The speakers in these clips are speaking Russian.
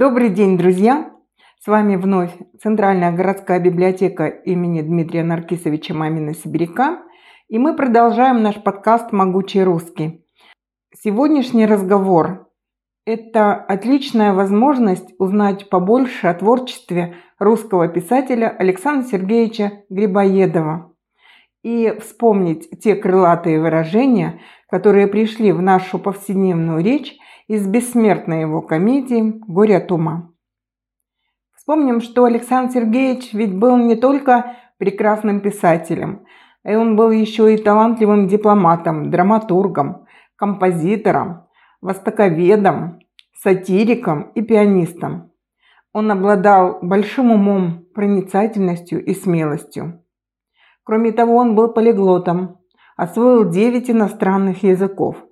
Добрый день, друзья! С вами вновь Центральная городская библиотека имени Дмитрия Наркисовича Мамина-Сибиряка, и мы продолжаем наш подкаст «Могучий русский». Сегодняшний разговор – это отличная возможность узнать побольше о творчестве русского писателя Александра Сергеевича Грибоедова и вспомнить те крылатые выражения, которые пришли в нашу повседневную речь – из бессмертной его комедии «Горе от ума». Вспомним, что Александр Сергеевич ведь был не только прекрасным писателем, и он был еще и талантливым дипломатом, драматургом, композитором, востоковедом, сатириком и пианистом. Он обладал большим умом, проницательностью и смелостью. Кроме того, он был полиглотом, освоил 9 иностранных языков –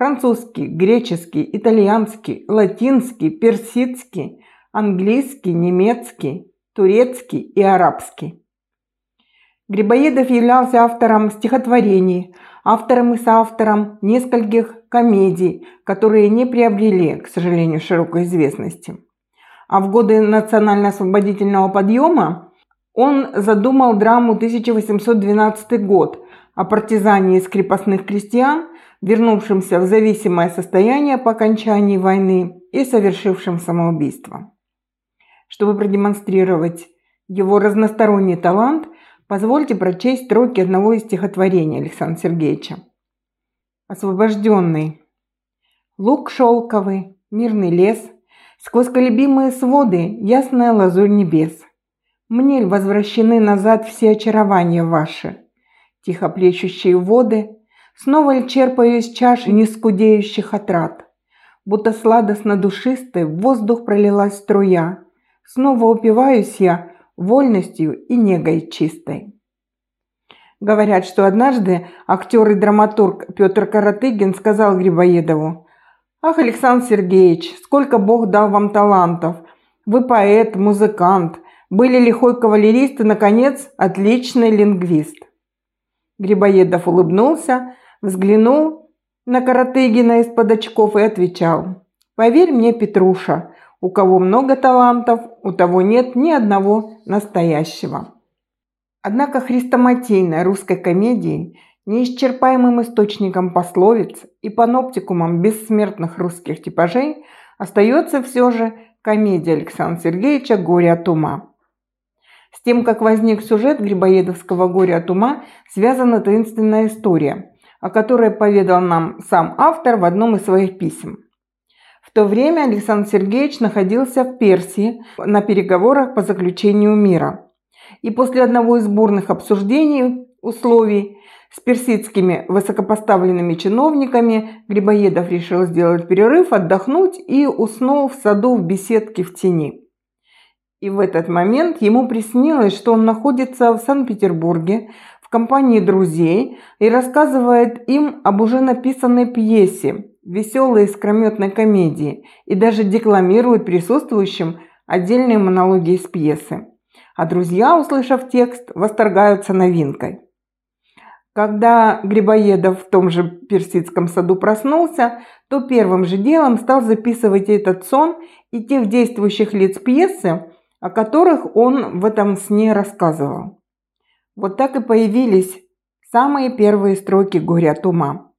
французский, греческий, итальянский, латинский, персидский, английский, немецкий, турецкий и арабский. Грибоедов являлся автором стихотворений, автором и соавтором нескольких комедий, которые не приобрели, к сожалению, широкой известности. А в годы национально-освободительного подъема он задумал драму 1812 год о партизане из крепостных крестьян, вернувшимся в зависимое состояние по окончании войны и совершившим самоубийство. Чтобы продемонстрировать его разносторонний талант, позвольте прочесть строки одного из стихотворений Александра Сергеевича. Освобожденный. Лук шелковый, мирный лес, сквозь колебимые своды ясная лазурь небес. Мне возвращены назад все очарования ваши, тихо плещущие воды, Снова черпаю из чаш нескудеющих отрад? Будто сладостно-душистой в воздух пролилась струя. Снова упиваюсь я вольностью и негой чистой. Говорят, что однажды актер и драматург Петр Каратыгин сказал Грибоедову, «Ах, Александр Сергеевич, сколько Бог дал вам талантов! Вы поэт, музыкант, были лихой кавалерист и, наконец, отличный лингвист». Грибоедов улыбнулся, взглянул на Каратыгина из-под очков и отвечал. «Поверь мне, Петруша, у кого много талантов, у того нет ни одного настоящего». Однако хрестоматийной русской комедии, неисчерпаемым источником пословиц и паноптикумом бессмертных русских типажей остается все же комедия Александра Сергеевича «Горе от ума». С тем, как возник сюжет Грибоедовского «Горе от ума», связана таинственная история, о которой поведал нам сам автор в одном из своих писем. В то время Александр Сергеевич находился в Персии на переговорах по заключению мира. И после одного из бурных обсуждений условий с персидскими высокопоставленными чиновниками Грибоедов решил сделать перерыв, отдохнуть и уснул в саду в беседке в тени. И в этот момент ему приснилось, что он находится в Санкт-Петербурге компании друзей и рассказывает им об уже написанной пьесе, веселой искрометной комедии и даже декламирует присутствующим отдельные монологи из пьесы. А друзья, услышав текст, восторгаются новинкой. Когда Грибоедов в том же персидском саду проснулся, то первым же делом стал записывать этот сон и тех действующих лиц пьесы, о которых он в этом сне рассказывал. Вот так и появились самые первые строки «Горе от ума».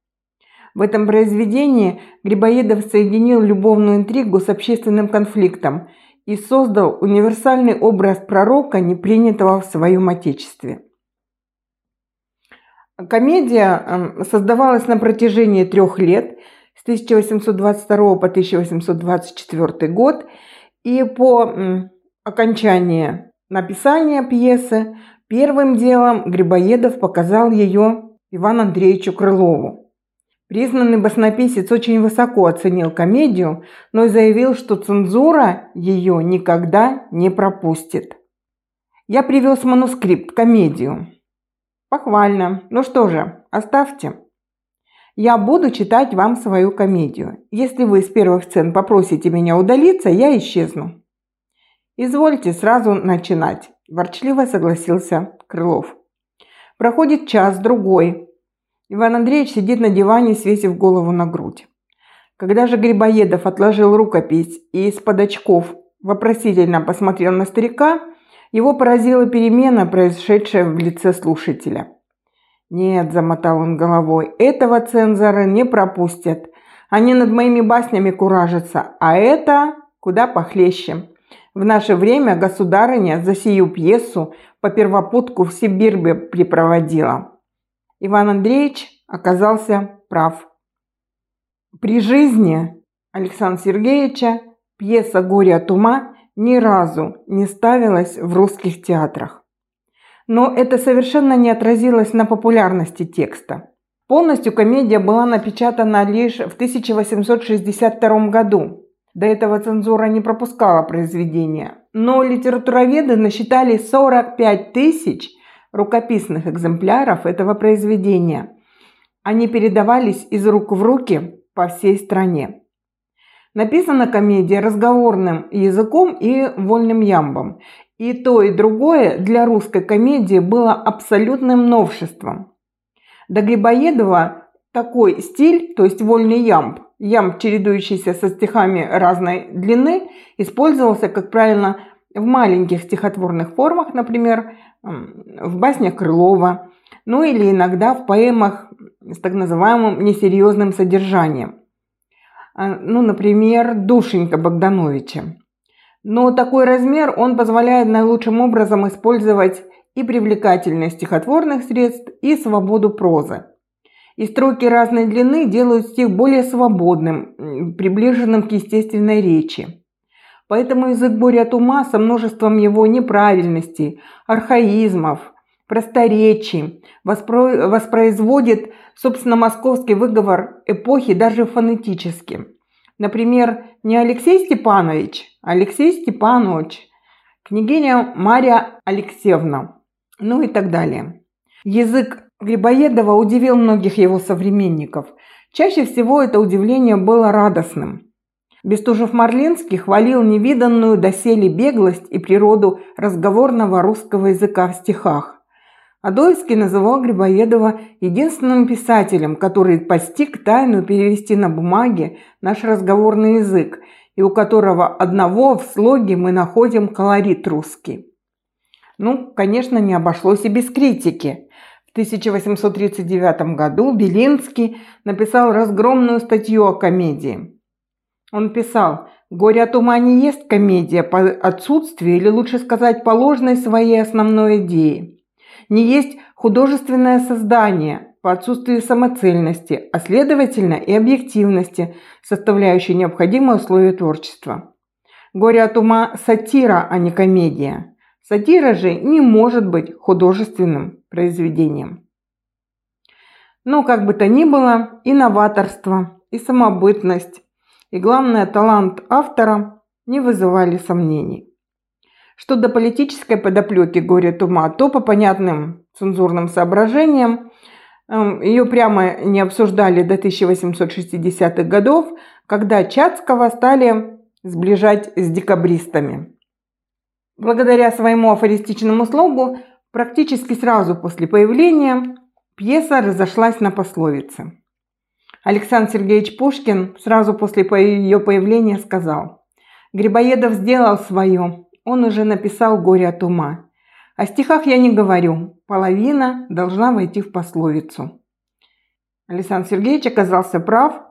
В этом произведении Грибоедов соединил любовную интригу с общественным конфликтом и создал универсальный образ пророка, не принятого в своем отечестве. Комедия эм, создавалась на протяжении трех лет, с 1822 по 1824 год, и по окончании написания пьесы Первым делом Грибоедов показал ее Ивану Андреевичу Крылову. Признанный баснописец очень высоко оценил комедию, но и заявил, что цензура ее никогда не пропустит. Я привез манускрипт, комедию. Похвально. Ну что же, оставьте. Я буду читать вам свою комедию. Если вы с первых сцен попросите меня удалиться, я исчезну. Извольте сразу начинать ворчливо согласился Крылов. Проходит час, другой. Иван Андреевич сидит на диване, свесив голову на грудь. Когда же Грибоедов отложил рукопись и из-под очков вопросительно посмотрел на старика, его поразила перемена, произошедшая в лице слушателя. «Нет», – замотал он головой, – «этого цензора не пропустят. Они над моими баснями куражатся, а это куда похлеще. В наше время государыня за сию пьесу по первопутку в Сибирь бы припроводила». Иван Андреевич оказался прав. При жизни Александра Сергеевича пьеса «Горе от ума» ни разу не ставилась в русских театрах но это совершенно не отразилось на популярности текста. Полностью комедия была напечатана лишь в 1862 году. До этого цензура не пропускала произведения, но литературоведы насчитали 45 тысяч рукописных экземпляров этого произведения. Они передавались из рук в руки по всей стране. Написана комедия разговорным языком и вольным ямбом, и то, и другое для русской комедии было абсолютным новшеством. До Грибоедова такой стиль, то есть вольный ямб, ямб, чередующийся со стихами разной длины, использовался, как правило, в маленьких стихотворных формах, например, в баснях Крылова, ну или иногда в поэмах с так называемым несерьезным содержанием. А, ну, например, «Душенька» Богдановича. Но такой размер он позволяет наилучшим образом использовать и привлекательность стихотворных средств, и свободу прозы. И строки разной длины делают стих более свободным, приближенным к естественной речи. Поэтому язык боря ума со множеством его неправильностей, архаизмов, просторечий, воспроизводит, собственно, московский выговор эпохи даже фонетически – Например, не Алексей Степанович, а Алексей Степанович, княгиня Мария Алексеевна, ну и так далее. Язык Грибоедова удивил многих его современников. Чаще всего это удивление было радостным. Бестужев-Марлинский хвалил невиданную доселе беглость и природу разговорного русского языка в стихах. Адоевский называл Грибоедова единственным писателем, который постиг тайну перевести на бумаге наш разговорный язык, и у которого одного в слоге мы находим колорит русский. Ну, конечно, не обошлось и без критики. В 1839 году Белинский написал разгромную статью о комедии. Он писал «Горе от ума не есть комедия по отсутствию, или лучше сказать, по ложной своей основной идее не есть художественное создание по отсутствию самоцельности, а следовательно и объективности, составляющей необходимые условия творчества. Горе от ума – сатира, а не комедия. Сатира же не может быть художественным произведением. Но как бы то ни было, и новаторство, и самобытность, и главное талант автора не вызывали сомнений. Что до политической подоплеки «Горе тума», то по понятным цензурным соображениям эм, ее прямо не обсуждали до 1860-х годов, когда Чацкого стали сближать с декабристами. Благодаря своему афористичному слогу, практически сразу после появления пьеса разошлась на пословицы. Александр Сергеевич Пушкин сразу после ее появления сказал «Грибоедов сделал свое, он уже написал «Горе от ума». О стихах я не говорю, половина должна войти в пословицу. Александр Сергеевич оказался прав.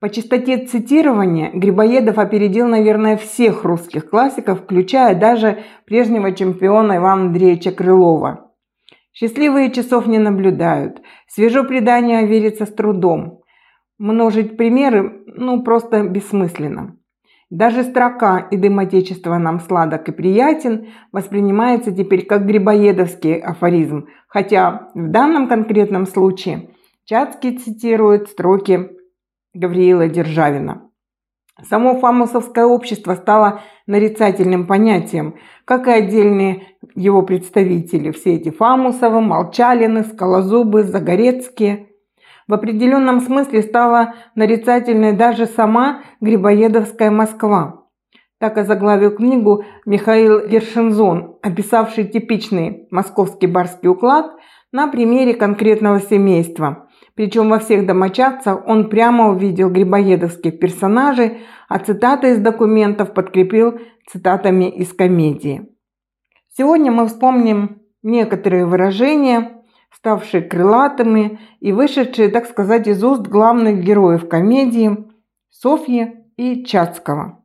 По частоте цитирования Грибоедов опередил, наверное, всех русских классиков, включая даже прежнего чемпиона Ивана Андреевича Крылова. Счастливые часов не наблюдают. Свежо предание верится с трудом. Множить примеры, ну, просто бессмысленно. Даже строка «Идым Отечества нам сладок и приятен» воспринимается теперь как грибоедовский афоризм, хотя в данном конкретном случае Чацкий цитирует строки Гавриила Державина. Само фамусовское общество стало нарицательным понятием, как и отдельные его представители. Все эти Фамусовы, Молчалины, Скалозубы, Загорецкие – в определенном смысле стала нарицательной даже сама Грибоедовская Москва. Так озаглавил книгу Михаил Гершензон, описавший типичный московский барский уклад на примере конкретного семейства, Причем во всех домочадцах он прямо увидел грибоедовских персонажей, а цитаты из документов подкрепил цитатами из комедии. Сегодня мы вспомним некоторые выражения, ставшие крылатыми и вышедшие, так сказать, из уст главных героев комедии Софьи и Чацкого.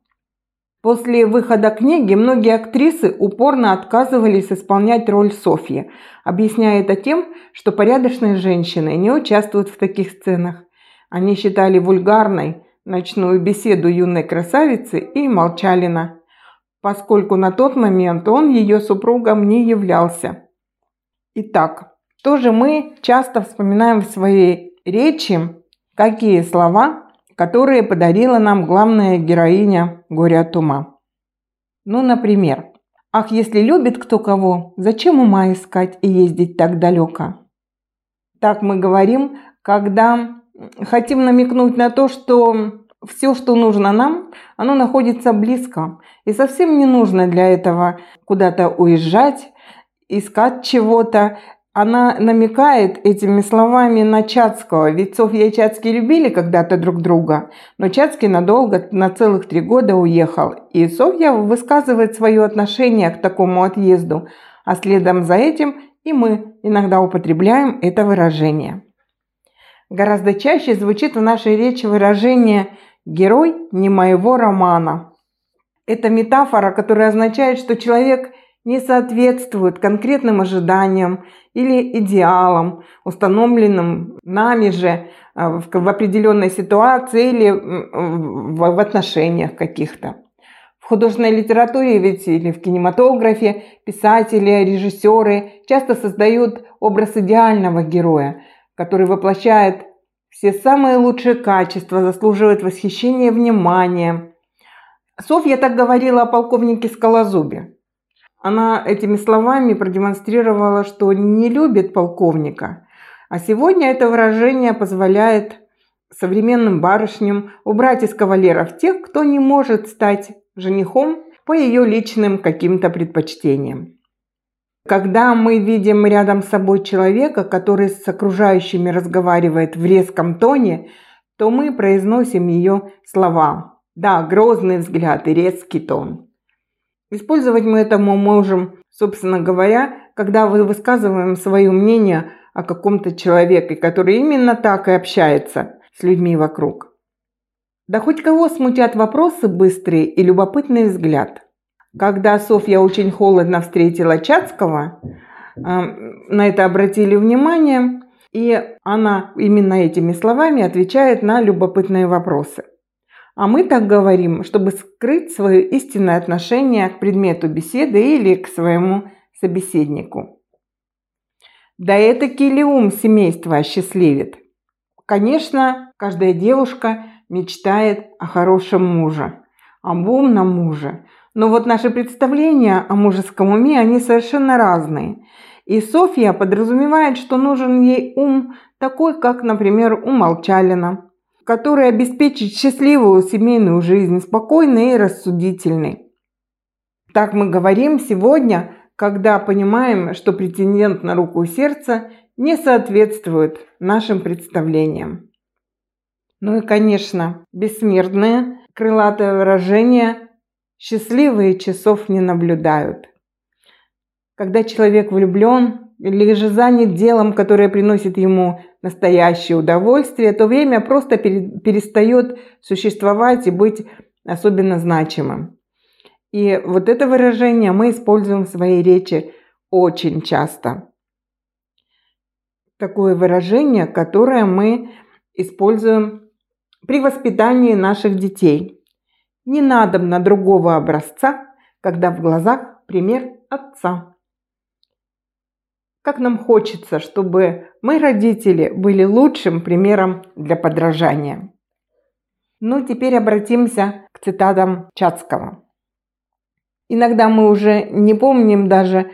После выхода книги многие актрисы упорно отказывались исполнять роль Софьи, объясняя это тем, что порядочные женщины не участвуют в таких сценах. Они считали вульгарной ночную беседу юной красавицы и молчали на, поскольку на тот момент он ее супругом не являлся. Итак, тоже мы часто вспоминаем в своей речи, какие слова которые подарила нам главная героиня «Горе от ума». Ну, например, «Ах, если любит кто кого, зачем ума искать и ездить так далеко?» Так мы говорим, когда хотим намекнуть на то, что все, что нужно нам, оно находится близко. И совсем не нужно для этого куда-то уезжать, искать чего-то она намекает этими словами на Чацкого, ведь Софья и Чацкий любили когда-то друг друга, но Чацкий надолго, на целых три года уехал, и Софья высказывает свое отношение к такому отъезду, а следом за этим и мы иногда употребляем это выражение. Гораздо чаще звучит в нашей речи выражение «герой не моего романа». Это метафора, которая означает, что человек – не соответствует конкретным ожиданиям или идеалам, установленным нами же э, в определенной ситуации или в отношениях каких-то. В художественной литературе ведь или в кинематографе писатели, режиссеры часто создают образ идеального героя, который воплощает все самые лучшие качества, заслуживает восхищения и внимания. Софья так говорила о полковнике Скалозубе. Она этими словами продемонстрировала, что не любит полковника. А сегодня это выражение позволяет современным барышням убрать из кавалеров тех, кто не может стать женихом по ее личным каким-то предпочтениям. Когда мы видим рядом с собой человека, который с окружающими разговаривает в резком тоне, то мы произносим ее слова. Да, грозный взгляд и резкий тон. Использовать мы это можем, собственно говоря, когда мы высказываем свое мнение о каком-то человеке, который именно так и общается с людьми вокруг. Да хоть кого смутят вопросы быстрый и любопытный взгляд. Когда Софья очень холодно встретила Чацкого, э, на это обратили внимание, и она именно этими словами отвечает на любопытные вопросы. А мы так говорим, чтобы скрыть свое истинное отношение к предмету беседы или к своему собеседнику. Да это ли ум семейства осчастливит? Конечно, каждая девушка мечтает о хорошем муже, об умном муже. Но вот наши представления о мужеском уме, они совершенно разные. И Софья подразумевает, что нужен ей ум такой, как, например, у Молчалина, который обеспечит счастливую семейную жизнь, спокойной и рассудительной. Так мы говорим сегодня, когда понимаем, что претендент на руку и сердце не соответствует нашим представлениям. Ну и, конечно, бессмертное крылатое выражение «счастливые часов не наблюдают». Когда человек влюблен, или же занят делом, которое приносит ему настоящее удовольствие, то время просто перестает существовать и быть особенно значимым. И вот это выражение мы используем в своей речи очень часто. Такое выражение, которое мы используем при воспитании наших детей. Не надо на другого образца, когда в глазах пример отца. Как нам хочется, чтобы мы, родители, были лучшим примером для подражания. Ну, теперь обратимся к цитатам Чацкого. Иногда мы уже не помним даже э,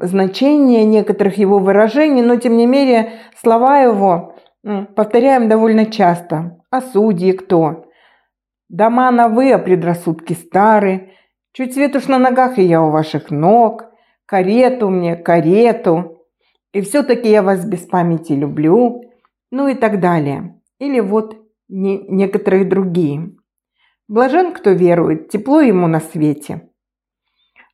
значения некоторых его выражений, но тем не менее слова его э, повторяем довольно часто. А судьи кто? Дома новые, а предрассудки старые. Чуть свет уж на ногах, и я у ваших ног. Карету мне, карету. И все-таки я вас без памяти люблю. ну и так далее. Или вот не, некоторые другие. Блажен, кто верует, тепло ему на свете.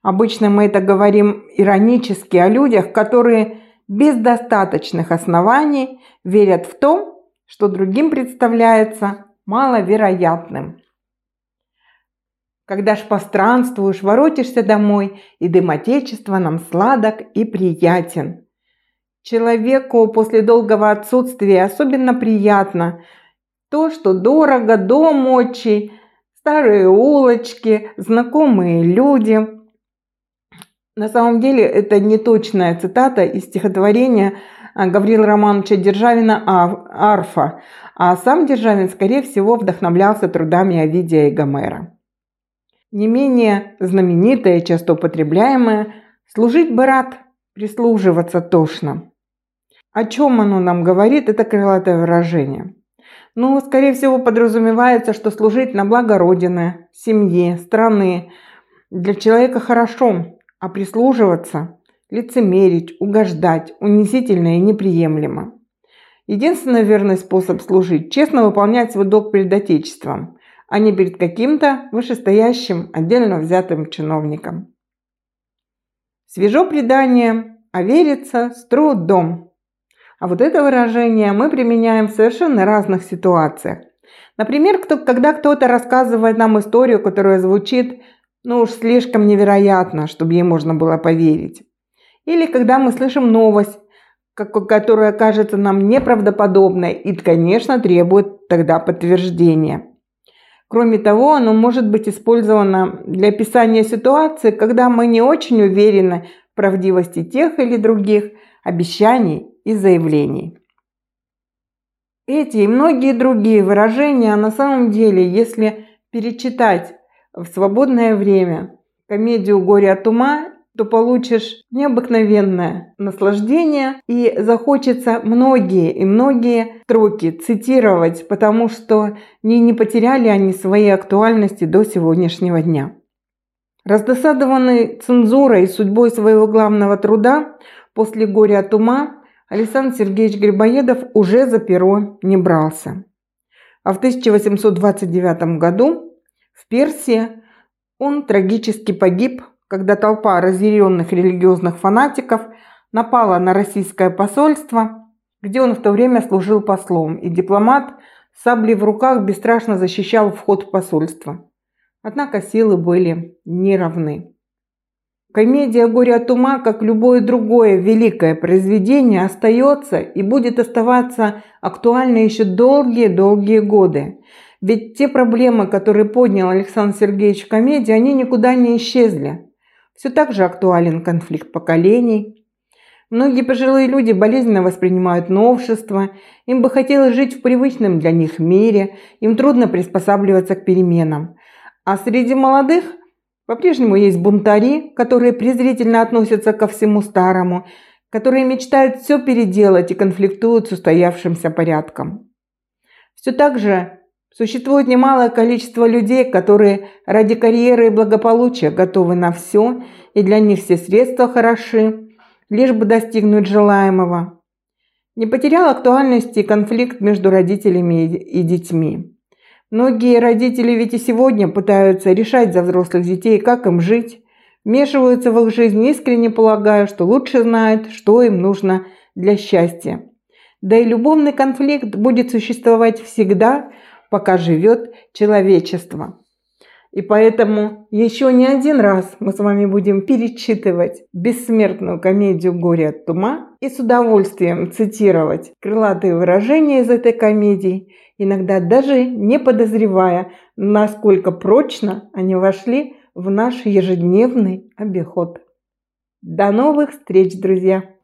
Обычно мы это говорим иронически о людях, которые без достаточных оснований верят в то, что другим представляется маловероятным. Когда ж постранствуешь, воротишься домой, и дым отечества нам сладок и приятен. Человеку после долгого отсутствия особенно приятно то, что дорого, дом отчий, старые улочки, знакомые люди. На самом деле это не точная цитата из стихотворения Гаврила Романовича Державина «Арфа», а сам Державин, скорее всего, вдохновлялся трудами Овидия и Гомера. Не менее знаменитое, часто употребляемое «служить бы рад, прислуживаться тошно». О чем оно нам говорит, это крылатое выражение. Ну, скорее всего, подразумевается, что служить на благо Родины, семьи, страны для человека хорошо, а прислуживаться, лицемерить, угождать унизительно и неприемлемо. Единственный верный способ служить – честно выполнять свой долг перед Отечеством, а не перед каким-то вышестоящим отдельно взятым чиновником. Свежо предание, а верится с трудом. А вот это выражение мы применяем в совершенно разных ситуациях. Например, кто, когда кто-то рассказывает нам историю, которая звучит, ну уж слишком невероятно, чтобы ей можно было поверить. Или когда мы слышим новость, которая кажется нам неправдоподобной и, конечно, требует тогда подтверждения. Кроме того, оно может быть использовано для описания ситуации, когда мы не очень уверены в правдивости тех или других обещаний и заявлений. Эти и многие другие выражения на самом деле, если перечитать в свободное время комедию «Горе от ума» то получишь необыкновенное наслаждение и захочется многие и многие строки цитировать, потому что не, не потеряли они своей актуальности до сегодняшнего дня. Раздосадованный цензурой и судьбой своего главного труда после горя от ума Александр Сергеевич Грибоедов уже за перо не брался. А в 1829 году в Персии он трагически погиб когда толпа разъяренных религиозных фанатиков напала на российское посольство, где он в то время служил послом, и дипломат с саблей в руках бесстрашно защищал вход в посольство. Однако силы были неравны. Комедия «Горе от ума», как любое другое великое произведение, остается и будет оставаться актуальной еще долгие-долгие годы. Ведь те проблемы, которые поднял Александр Сергеевич в комедии, они никуда не исчезли. Все так же актуален конфликт поколений. Многие пожилые люди болезненно воспринимают новшества, им бы хотелось жить в привычном для них мире, им трудно приспосабливаться к переменам. А среди молодых по-прежнему есть бунтари, которые презрительно относятся ко всему старому, которые мечтают все переделать и конфликтуют с устоявшимся порядком. Все так же Существует немалое количество людей, которые ради карьеры и благополучия готовы на все, и для них все средства хороши, лишь бы достигнуть желаемого. Не потерял актуальности конфликт между родителями и детьми. Многие родители ведь и сегодня пытаются решать за взрослых детей, как им жить, вмешиваются в их жизнь, искренне полагая, что лучше знают, что им нужно для счастья. Да и любовный конфликт будет существовать всегда – пока живет человечество. И поэтому еще не один раз мы с вами будем перечитывать бессмертную комедию «Горе от ума» и с удовольствием цитировать крылатые выражения из этой комедии, иногда даже не подозревая, насколько прочно они вошли в наш ежедневный обиход. До новых встреч, друзья!